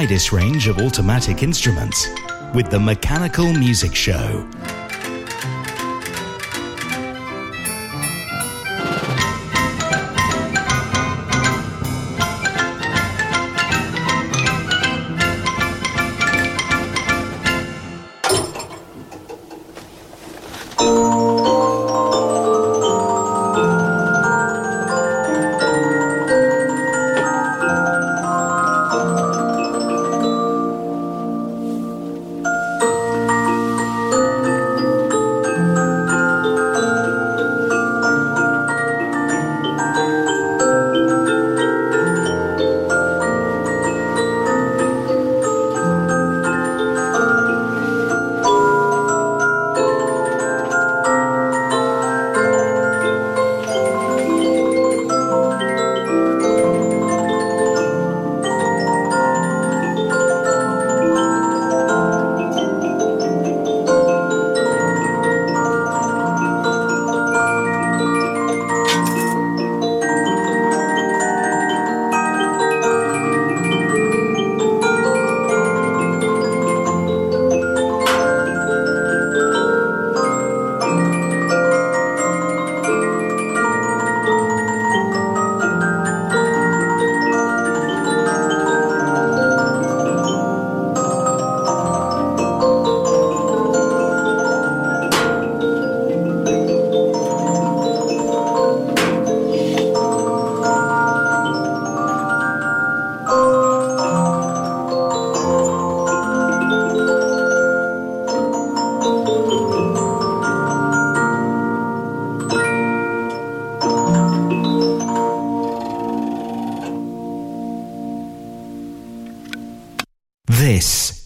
widest range of automatic instruments with the Mechanical Music Show.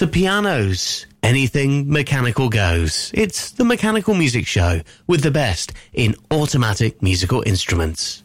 To pianos. Anything mechanical goes. It's the Mechanical Music Show with the best in automatic musical instruments.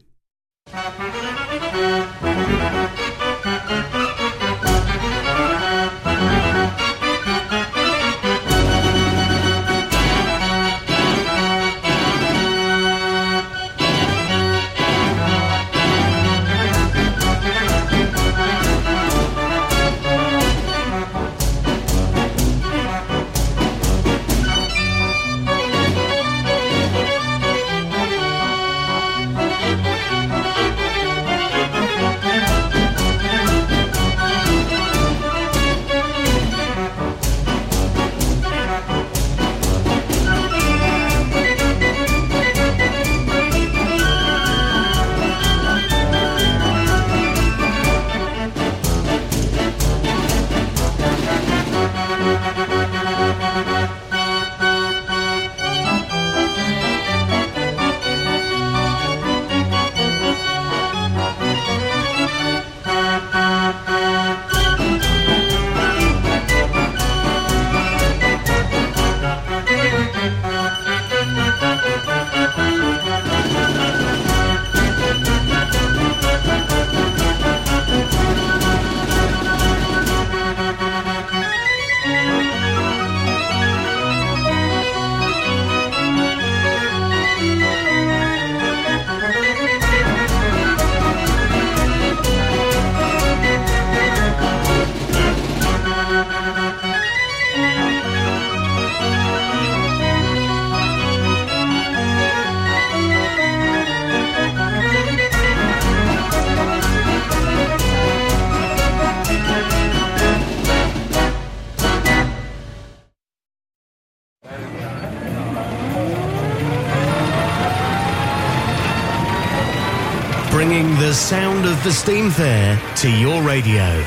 The Steam Fair to your radio.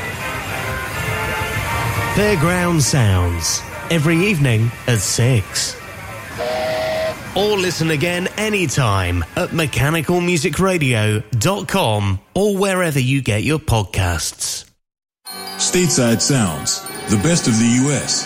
Fairground Sounds, every evening at 6. Or listen again anytime at mechanicalmusicradio.com or wherever you get your podcasts. Stateside Sounds, the best of the U.S.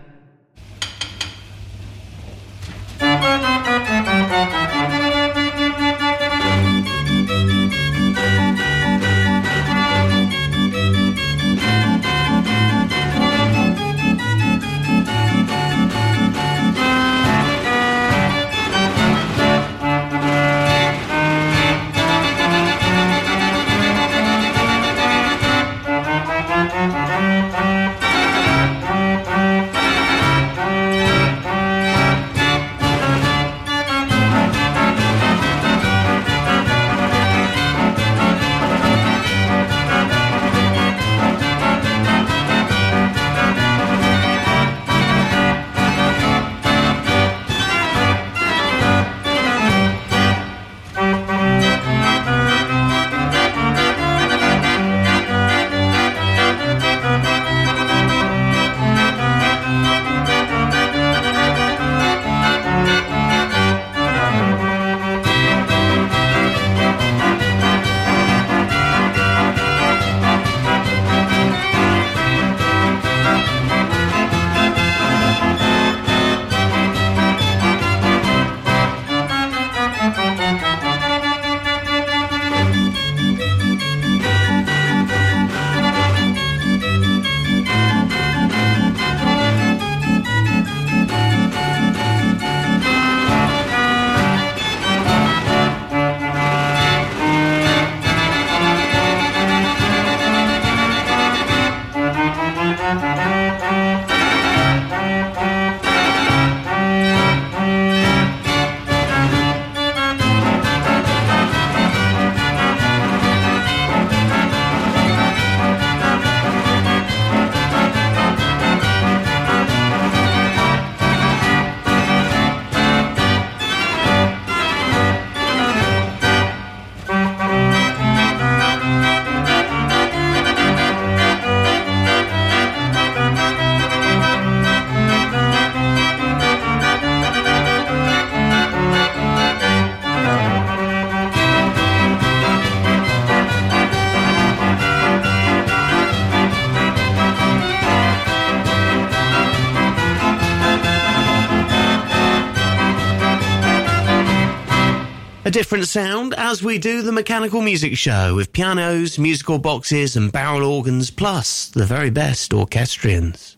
Sound as we do the mechanical music show with pianos, musical boxes, and barrel organs, plus the very best orchestrions.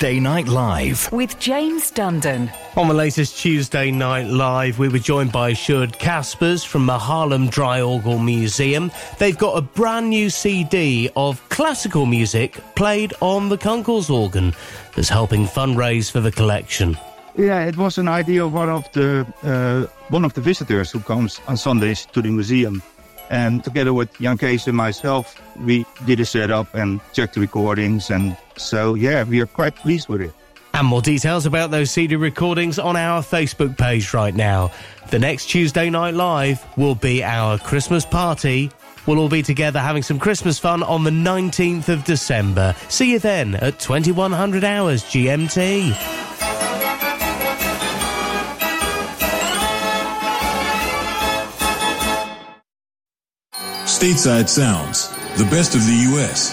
Tuesday Night Live. With James Dundon. On the latest Tuesday Night Live, we were joined by Sjoerd Caspers from the Harlem Dry Draaiorgel Museum. They've got a brand new CD of classical music played on the Kunkels organ that's helping fundraise for the collection. Yeah, it was an idea of one of the uh, one of the visitors who comes on Sundays to the museum. And together with Jan Kees and myself, we did a setup and checked the recordings. And so, yeah, we are quite pleased with it. And more details about those CD recordings on our Facebook page right now. The next Tuesday Night Live will be our Christmas party. We'll all be together having some Christmas fun on the 19th of December. See you then at 2100 hours GMT. Stateside Sounds, the best of the U.S.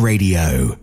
Radio.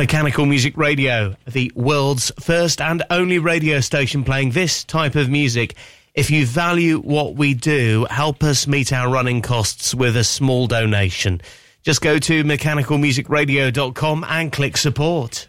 Mechanical Music Radio, the world's first and only radio station playing this type of music. If you value what we do, help us meet our running costs with a small donation. Just go to mechanicalmusicradio.com and click support.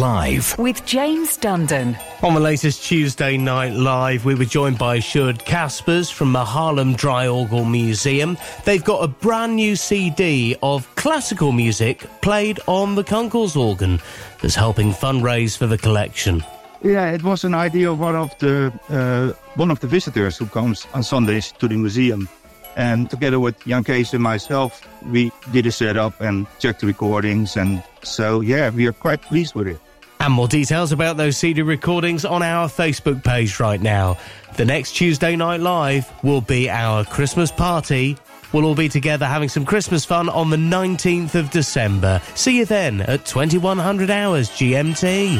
Live. with James Dundon. On the latest Tuesday Night Live, we were joined by Sjoerd Caspers from the Harlem Dry Draaiorgel Museum. They've got a brand new CD of classical music played on the Kunkels organ that's helping fundraise for the collection. Yeah, it was an idea of one of the uh, one of the visitors who comes on Sundays to the museum, and together with Jan Kees and myself, we did a setup and checked the recordings, and so yeah, we are quite pleased with it. And more details about those CD recordings on our Facebook page right now. The next Tuesday Night Live will be our Christmas party. We'll all be together having some Christmas fun on the 19th of December. See you then at 2100 hours GMT.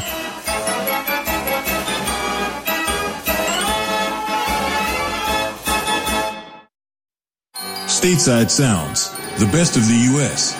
Stateside Sounds, the best of the U.S.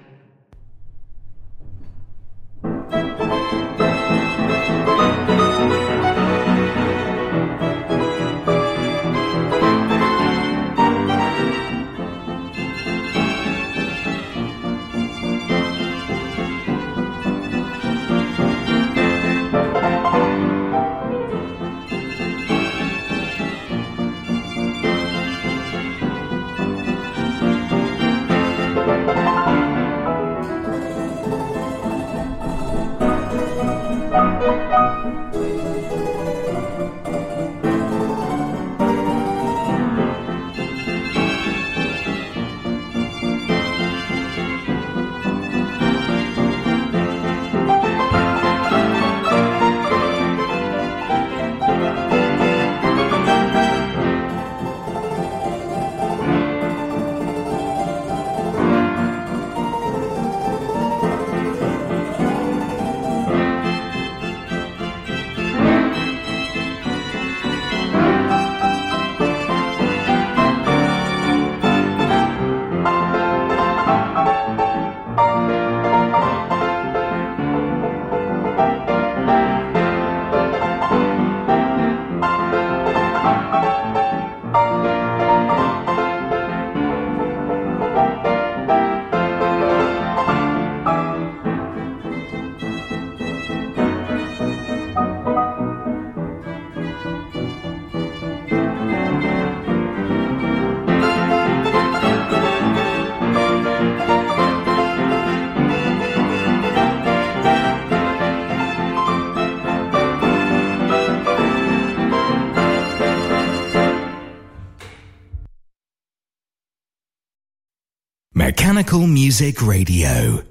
Music Radio.